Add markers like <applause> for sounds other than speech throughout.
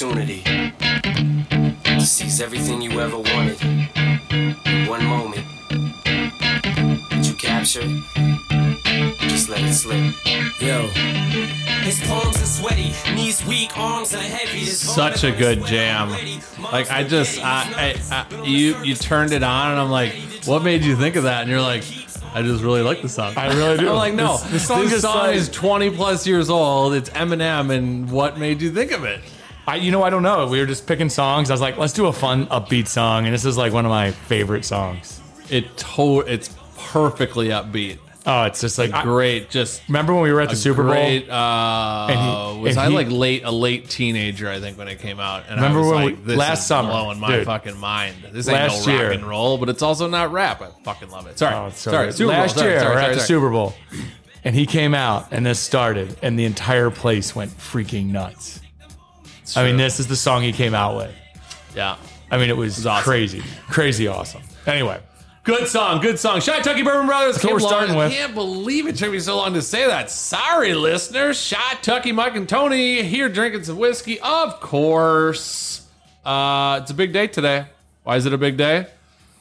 opportunity to seize everything you ever wanted in one moment. Did you capture it? Just let it slip. Yo. His palms are sweaty, knees weak, arms are heavy. Such a good jam. Like I just, I, I, I, you, you turned it on, and I'm like, what made you think of that? And you're like, I just really like the song. I really do. I'm like, no, This- this, this song song, like- is 20 plus years old. It's Eminem, and what made you think of it? I, you know, I don't know. We were just picking songs. I was like, let's do a fun, upbeat song, and this is like one of my favorite songs. It to, it's perfectly upbeat. Oh, it's just like I- Great, just remember when we were at the Super Bowl? Uh, And he- was and I he- like late a late teenager? I think when it came out. And Remember I was when like, we- this last is summer, blowing my dude. fucking mind. This ain't Last no year. rock and roll, but it's also not rap. I fucking love it. Sorry, Oh, it's so sorry. good. Super Bowl, Last sorry, year, sorry, we're at sorry, the sorry. Super Bowl, and he came out, and this started, and the entire place went freaking nuts. I mean, this is the song he came out with. Yeah. I mean, it was, awesome. crazy, crazy awesome. Anyway, Good song, good song. Shy Tucky Bourbon Brothers. what we're starting with. I can't believe it took me so long to say that. Sorry, listeners. Shy Tucky, Mike, and Tony here drinking some whiskey. Of course. Uh, it's a big day today. Why is it a big day?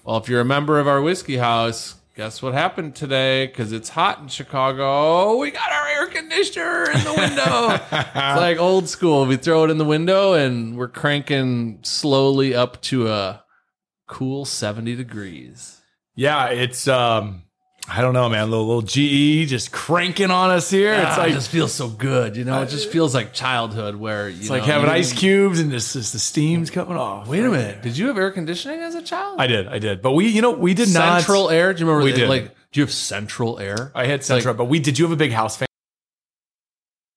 Well, if you're a member of our whiskey house, guess what happened today? Because it's hot in Chicago. We got our conditioner in the window. <laughs> it's like old school. We throw it in the window and we're cranking slowly up to a cool 70 degrees. yeah, it's um, I don't know, man. Little little GE just cranking on us here. it's Ah, like it just feels so good, you know. It just feels like childhood, where you it's like having ice cubes, and this is the steam's coming off. Wait a minute, did you have air conditioning as a child? I did, I did, but we, you know, we did not. central air. Do you remember? We they- did. Like, do you have central air? I had central, but we did. You have a big house fan?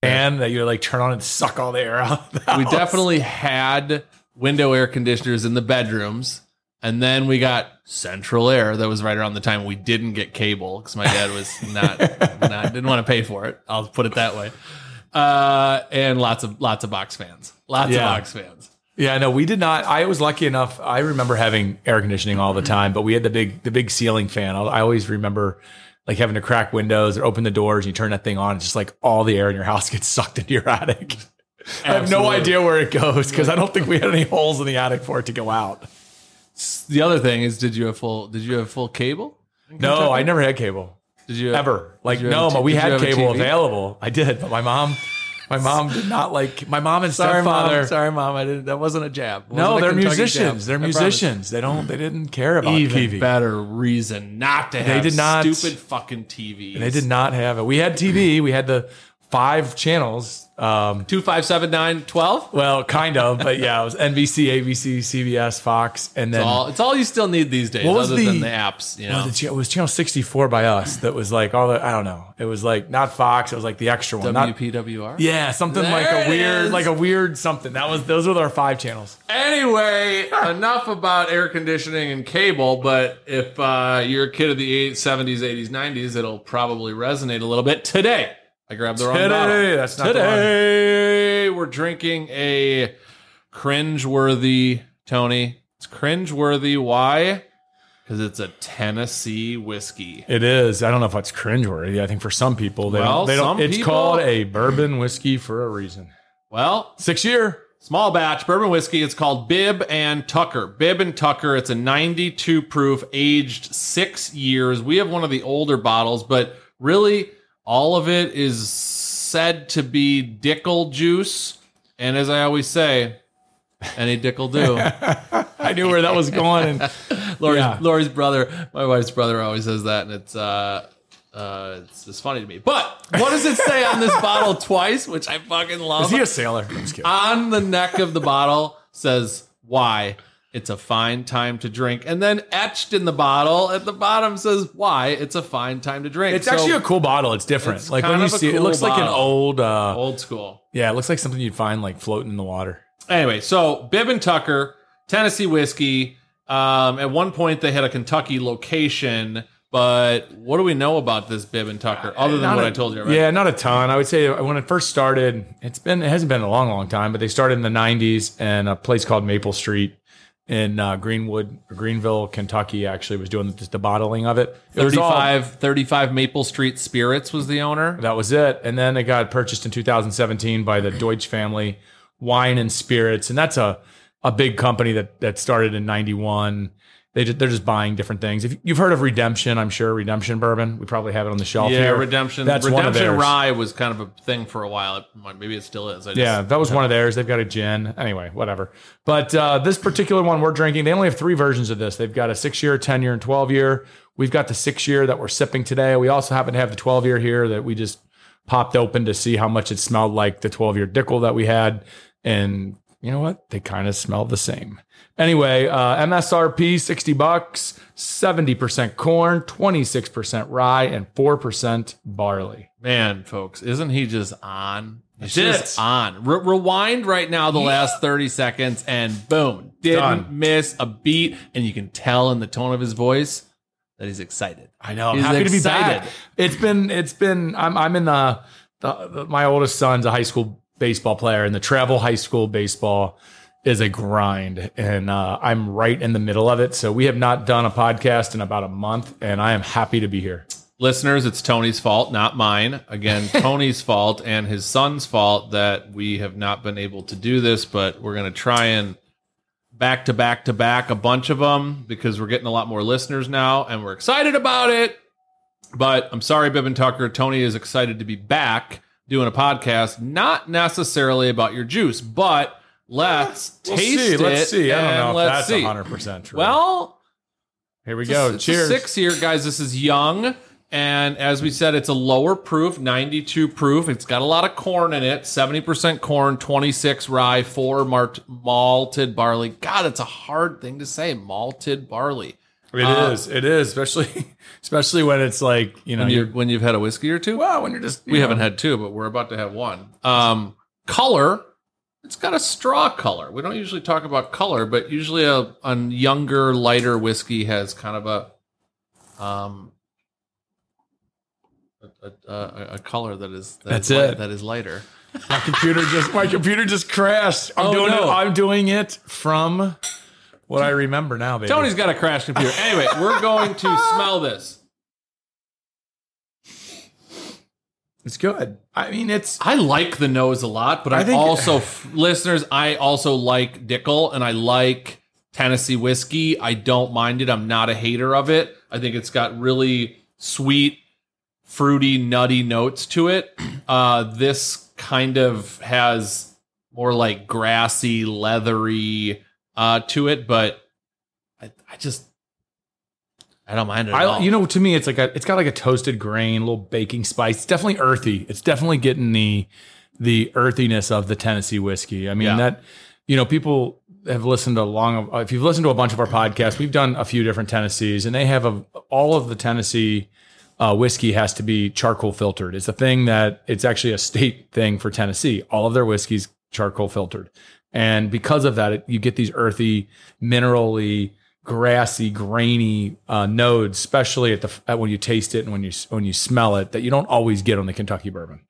Fan that you like turn on and suck all the air out. Of the we house. definitely had window air conditioners in the bedrooms, and then we got central air. That was right around the time we didn't get cable because my dad was <laughs> not, not didn't want to pay for it. I'll put it that way. Uh, and lots of lots of box fans, lots Yeah. of box fans. Yeah, no, we did not. I was lucky enough. I remember having air conditioning all the time, but we had the big, the big ceiling fan. I, I always remember like having to crack windows or open the doors. And you turn that thing on, it's just like all the air in your house <laughs> gets sucked into your attic. I have no idea where it goes because I don't think we had any holes in the attic for it to go out. The other thing is, did you have full? Did you have full cable? No, I never had cable. Did you ever. Like you no, but we had cable available. I did, but my mom, my mom did not like. My mom and Sorry, stepfather. mom. Sorry, mom. I didn't. That wasn't a jab. No, wasn't a they're musicians. jab. They're I promise. musicians. They don't. They didn't care about Even TV. better reason not to have did not- stupid fucking TV. They did not have it. We had TV. We had the five channels. Um, Two five seven nine twelve. well, kind of, but yeah, it was NBC, ABC, CBS, Fox, and then It's all, it's all you still need these days, What was other the- than the apps. You know, well, the it was channel 64 by us. That was like all the I don't know. It was like not Fox. It was like the extra one. Not, WPWR. yeah, something like a weird, is. like a weird something. That was those were our five channels. Anyway, enough about air conditioning and cable. But if uh, you're a kid of the eight- 70s, 80s, 90s, it'll probably resonate a little bit today. I grabbed the wrong Today, bottle. that's not. Today, we're drinking a cringeworthy Tony. It's cringeworthy. Why? Because it's a Tennessee whiskey. It is. I don't know if it's cringeworthy. I think for some people, they Well, don't. They don't it's people- called a bourbon whiskey for a reason. Well, Six year. Small batch bourbon whiskey. It's called Bib and Tucker. Bib and Tucker. It's a 92 proof, aged six years. We have one of the older bottles, but really all of it is said to be Dickel juice. And as I always say, any Dickel do. <laughs> I knew where that was going. And <laughs> Lori's, Yeah. Lori's brother, my wife's brother, always says that, and it's uh, uh, it's just funny to me. But what does it say on this bottle <laughs> twice, which I fucking love? is he a sailor? I'm just on the neck of the bottle says why it's a fine time to drink and then etched in the bottle at the bottom says why it's a fine time to drink It's So, actually a cool bottle. It's different. It's like when kind you of a see it, it cool looks like an bottle. old. uh old school Yeah, it looks like something you'd find like floating in the water. anyway so bib and tucker tennessee whiskey um, at one point they had a kentucky location but what do we know about this bib and tucker other than Not what a- I told you already? Yeah, not a ton. I would say when it first started, it's been it hasn't been a long, long time, but they started in the '90s, and a place called Maple Street in uh, Greenwood, Greenville, Kentucky, actually was doing just the bottling of it. It was all- 35, 35 Maple Street Spirits was the owner. That was it. And then it got purchased in 2017 by the Deutsch family, wine and spirits, and that's a a big company that that started in '91. They just, they're just buying different things. If you've heard of Redemption, I'm sure Redemption Bourbon. We probably have it on the shelf Yeah, here. Redemption. That's one of Redemption. Rye was kind of a thing for a while. It Maybe it still is. I just, Yeah, that was one of theirs. They've got a gin. Anyway, whatever. But uh, this particular one we're drinking, they only have three versions of this. They've got a six year, 10 year, and 12 year. We've got the six year that we're sipping today. We also happen to have the 12 year here that we just popped open to see how much it smelled like the 12 year Dickel that we had. And you know what? They kind of smell the same. Anyway, uh, MSRP 60 bucks, 70% corn, 26% rye, and 4% barley. Man, folks, isn't he just on? He's That's just on. Re- rewind right now the last 30 seconds and boom, didn't Done. miss a beat. And you can tell in the tone of his voice that he's excited. I know. I'm He's happy to be excited. back. It's been it's been I'm I'm in the, the, the my oldest son's a high school baseball player and the travel high school baseball is a grind and uh, I'm right in the middle of it. So we have not done a podcast in about a month and I am happy to be here. Listeners, it's Tony's fault, not mine. Again, <laughs> Tony's fault and his son's fault that we have not been able to do this, but we're going to try and back to back to back a bunch of them because we're getting a lot more listeners now and we're excited about it. But I'm sorry, Bib and Tucker. Tony is excited to be back doing a podcast, not necessarily about your juice, but let's We'll taste see. it. Let's see. I don't know if that's see. 100% true. Well, here we go. a Cheers. six here, guys. This is young. And as we said, it's a lower proof, 92 proof. It's got a lot of corn in it 70% corn, 26 rye, 4 mart- malted barley. God, it's a hard thing to say. Malted barley. It is. It is, especially <laughs> especially when it's like, you know, When, you're you, when you've had a whiskey or two? well, when you're just you we know, haven't had two, but we're about to have one. Um, color, it's got a straw color. We don't usually talk about color, but usually a, a younger, lighter whiskey has kind of a um a, a, a, color that is that That's is light- it. that is lighter. My computer just my computer just crashed. I'm Oh, doing no. it. I'm doing it from what I remember now, baby. Tony's got a crash computer. Anyway, we're going to <laughs> smell this. it's good. I mean, it's I like the nose a lot, but I I think- also listeners. I also like Dickel and I like Tennessee whiskey. I don't mind it. I'm not a hater of it. I think it's got really sweet, fruity, nutty notes to it. <clears throat> Uh, this kind of has more like grassy, leathery uh, to it, but I, I just I don't mind it. At I all. you know to me it's like a it's got like a toasted grain, a little baking spice. It's definitely earthy. It's definitely getting the the earthiness of the Tennessee whiskey. I mean Yeah. that you know people have listened to long if you've listened to a bunch of our podcasts, we've done a few different Tennessees and they have a all of the Tennessee uh, whiskey has to be charcoal filtered. It's a thing that it's actually a state thing for Tennessee. All of their whiskeys charcoal filtered, and because of that, it, you get these earthy, minerally, grassy, grainy uh, nodes, especially at the at when you taste it and when you when you smell it, that you don't always get on the Kentucky bourbon.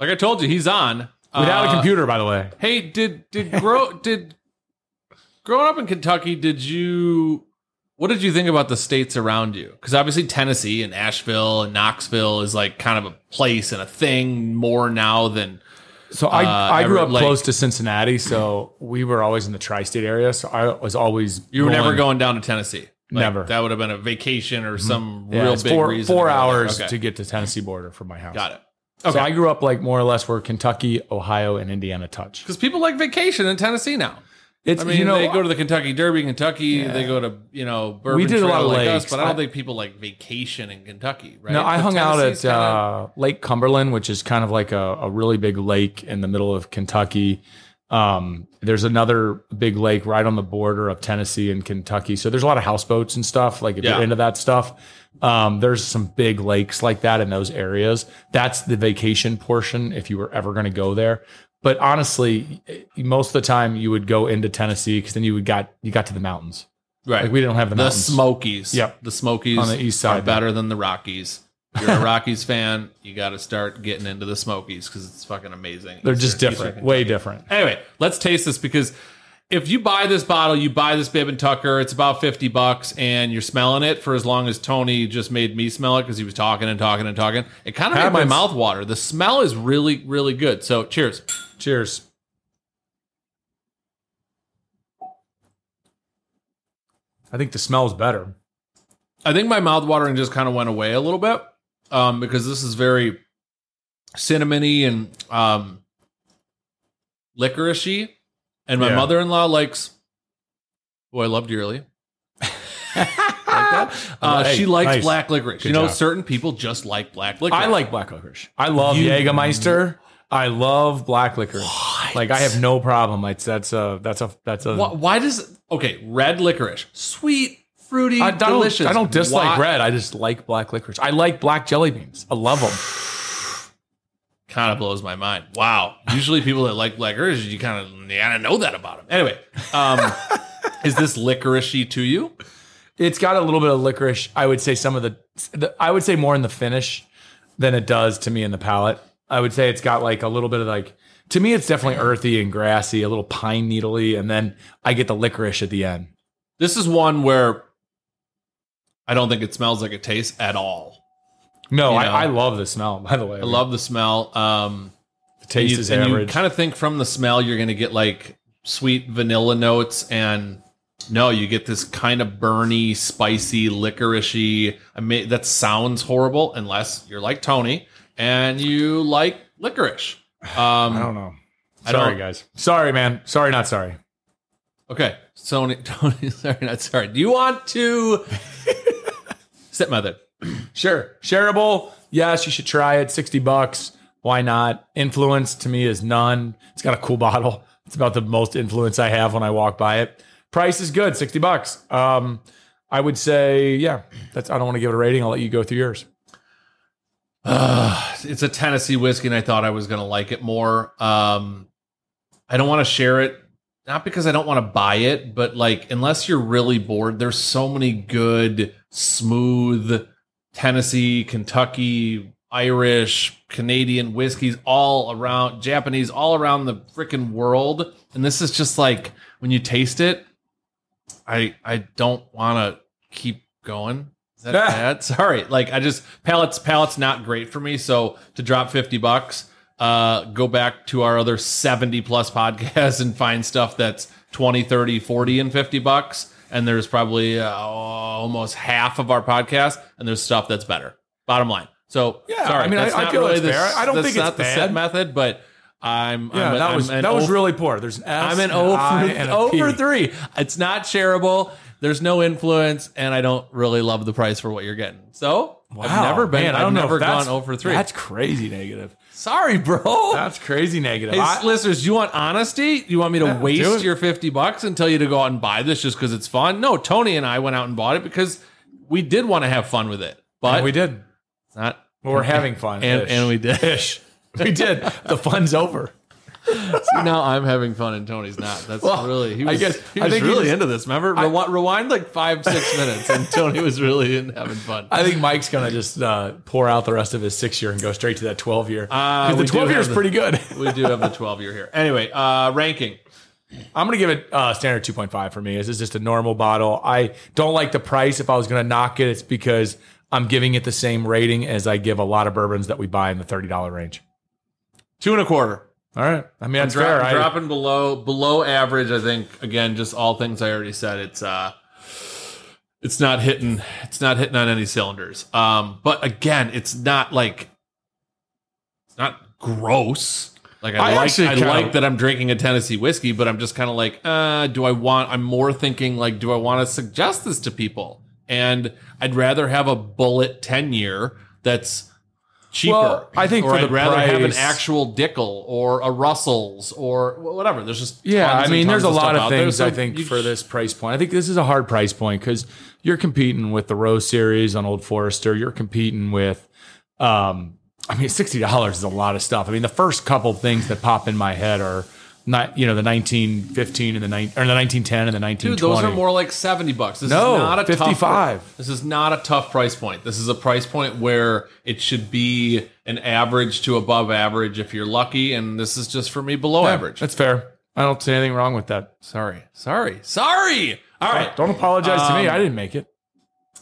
like I told you, he's on Without Uh, a computer, by the way. Hey, did did grow <laughs> did growing up in Kentucky? Did you what did you think about the states around you? Because obviously Tennessee and Nashville and Knoxville is like kind of a place and a thing more now than So I, Uh, I grew up Lake. close to Cincinnati, so we were always in the tri-state area. So I was always you were never going- going down to Tennessee. Like, Never. That would have been a vacation or some Yeah, real big four reason. four to go there. hours Okay. to get to Tennessee border from my house. Got it. So I grew up like more or less where Kentucky, Ohio, and Indiana touch. Because people like vacation in Tennessee now. It's I mean, you know they go to the Kentucky Derby, Kentucky. They go to you know Bourbon We did a lot of like us, lakes. but I don't I- think people like vacation in Kentucky, right? No, I But hung out at kinda- uh, Lake Cumberland, which is kind of like a, a really big lake in the middle of Kentucky. Um, there's another big lake right on the border of Tennessee and Kentucky. So there's a lot of houseboats and stuff. Like if Yeah. you're into that stuff, um, there's some big lakes like that in those areas. That's the vacation portion if you were ever going to go there. But honestly, most of the time you would go into Tennessee because then you would got you got to the mountains. right. Like we don't have the, the mountains. Smokies. Yep. the Smokies On the east are side better than the Rockies. If you're a Rockies fan, you got to start getting into the Smokies because it's fucking amazing. They're just different, way different. Anyway, let's taste this because if you buy this bottle, you buy this Bib and Tucker. It's about fifty bucks, and you're smelling it for as long as Tony just made me smell it because he was talking and talking and talking. It kind of made my mouth water. The smell is really, really good. So, cheers. Cheers. I think the smell's better. I think my mouth watering just kind of went away a little bit um, because this is very cinnamony and um, licoricey. And my Yeah. mother in law likes, who I love dearly. <laughs> like? Uh, Hey, she likes nice. black licorice. Good you know, job. certain people just like black licorice. I like black licorice. I love You- Jägermeister. I love black licorice. Like I have no problem. It's that's a that's a that's a. Why, why does okay red licorice sweet fruity I don't, delicious? I don't dislike Why- red. I just like black licorice. I like black jelly beans. I love them. Kind of blows my mind. Wow. Usually people that like licorice, you kind of you gotta know that about them. Anyway, um, <laughs> is this licoricey to you? It's got a little bit of licorice. I would say some of the, the I would say more in the finish than it does to me in the palate. I would say it's got like a little bit of like to me it's definitely earthy and grassy, a little pine needly, and then I get the licorice at the end. This is one where I don't think it smells like it tastes at all. No, You I, know. I love the smell. By the way, I love the smell. Um, the taste you, is and you kind of think from the smell you're going to get like sweet vanilla notes and no you get this kind of burny spicy licoricey i mean that sounds horrible unless you're like tony and you like licorice um I don't know. I Sorry, don't- guys. Sorry, man. Sorry, not sorry. okay tony <laughs> tony sorry not sorry do you want to <laughs> SIP method <clears throat> Sure. Shareable. Yes, you should try it. 60 bucks. Why not? Influence to me is none. It's got a cool <laughs> bottle. It's about the most influence I have when I walk by it. Price is good, 60 bucks. Um, I would say, yeah, that's I don't want to give it a rating. I'll let you go through yours. Uh, <sighs> it's a Tennessee whiskey, and I thought I was to like it more. Um, I don't want to share it, not because I don't want to buy it, but like unless you're really bored, there's so many good, smooth Tennessee, Kentucky, Irish, Canadian whiskeys all around, Japanese, all around the freaking world, and this is just like when you taste it, I I don't want to keep going. Is that <laughs> bad? Sorry. Like I just palettes palettes not great for me. So to drop 50 bucks, uh go back to our other 70 plus <laughs> podcasts and find stuff that's 20, 30, 40 and 50 bucks. And there's probably uh, almost half of our podcast and there's stuff that's better. Bottom line. So Yeah, sorry. I mean, I- that's I not feel really the-. I don't think it's not the bad. SIP method, but I'm Yeah, I'm, that I'm was that was really poor. There's an S, I'm an an O I, for, and a O P. for three. It's not shareable. There's no influence, and I don't really love the price for what you're getting. So I've never been. man, I I've don't know never gone over three. That's crazy negative. Sorry, bro. That's crazy negative. Hey, I- listeners, do you want honesty? Do you want me to Yeah, waste your 50 bucks and tell you to go out and buy this just because it's fun? No, Tony and I went out and bought it because we did want to have fun with it. But and we did. it's not. Well, we're having fun. And, and we did. We did. The fun's over. See, now I'm having fun and Tony's not. That's Well, really. He I was, guess- he I was think he really just- into this. Remember, Rewi- rewind like five, six minutes, and Tony was really in having fun. I think Mike's gonna just uh, pour out the rest of his six year and go straight to that twelve year. Uh, Because the twelve year is pretty good. <laughs> we do have the 12 year here. Anyway, uh, ranking. I'm gonna give it uh, standard two point five for me. This is just a normal bottle. I don't like the price. If I was gonna knock it, it's because I'm giving it the same rating as I give a lot of bourbons that we buy in the thirty dollar range. Two and a quarter. All right. I mean, that's Dro- fair. I- dropping below below average. I think again, just all things I already said. It's uh, it's not hitting. It's not hitting on any cylinders. Um, but again, it's not like it's not gross. Like I, I like, I kinda- like that I'm drinking a Tennessee whiskey, but I'm just kind of like, uh, do I want? I'm more thinking like, do I want to suggest this to people? And I'd rather have a Bulleit ten year that's cheaper. Well, I think or for I'd the rather have an actual Dickel or a Russell's or whatever. There's just Yeah, I mean, there's a lot of things So I think for sh- this price point. I think this is a hard price point because you're competing with the Row Series on Old Forester. You're competing with, um, I mean, sixty dollars is a lot of stuff. I mean, the first couple things that pop in my head are not, you know, the 1915 and the nine or the 1910 and the 1920. Dude, those are more like seventy bucks. This No, is not a 55. Tough, this is not a tough price point. This is a price point where it should be an average to above average if you're lucky, and this is just for me below Yeah, average. That's fair. I don't see anything wrong with that. Sorry, sorry, sorry. All right, Don't apologize to me. Um, I didn't make it.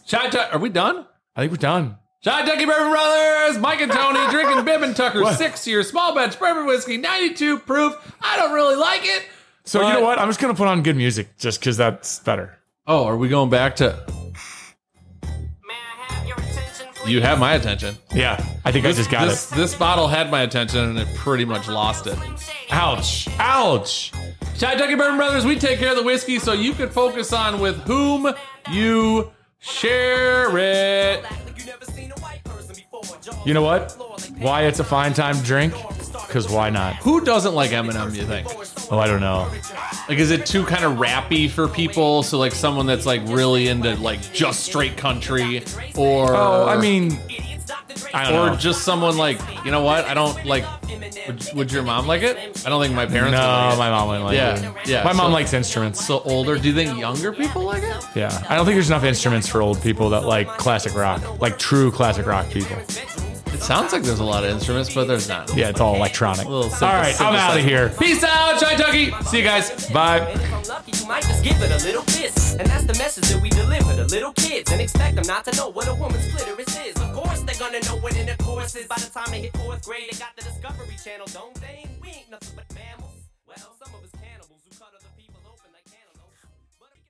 Shot Tuck- are we done? I think we're done. Shot Tucky Bourbon Brothers, Mike and Tony <laughs> drinking Bib and Tucker six year small batch bourbon whiskey, 92 proof. I don't really like it. So you know what? I'm just gonna put on good music just because that's better. Oh, are we going back to? May I have your attention, please? You have my attention. Yeah, I think I just got this, it. This bottle had my attention, and it pretty much lost it. Ouch! Ouch! Chai Tucky Bourbon Brothers, we take care of the whiskey so you can focus on with whom you share it. You know what? Why it's a fine time to drink? Because why not? Who doesn't like Eminem? You think? Oh, I don't know. Like, is it too kind of rappy for people? So, like, someone that's like really into like just straight country, or Oh, I mean, I don't or know. just someone like you know what? I don't like. Would, would your mom like it? I don't think my parents. would No, like my mom wouldn't like Yeah, it. yeah, My mom so- likes instruments. So older. Do you think younger people like it? Yeah, I don't think there's enough instruments for old people that like classic rock, like true classic rock people. It sounds like there's a lot of instruments, but there's not. Yeah, it's all electronic. Little all right, I'm out of here. Peace out, Chai Tucky. See you guys. Bye. And if I'm lucky, you might just give it a little kiss. And that's the message that we deliver to little kids. And expect them not to know what a woman's clitoris is. Of course, they're gonna know what intercourse is. By the time they hit fourth grade, they got the Discovery Channel, don't they? We ain't nothing but mammals. Well, some of us cannibals who cut other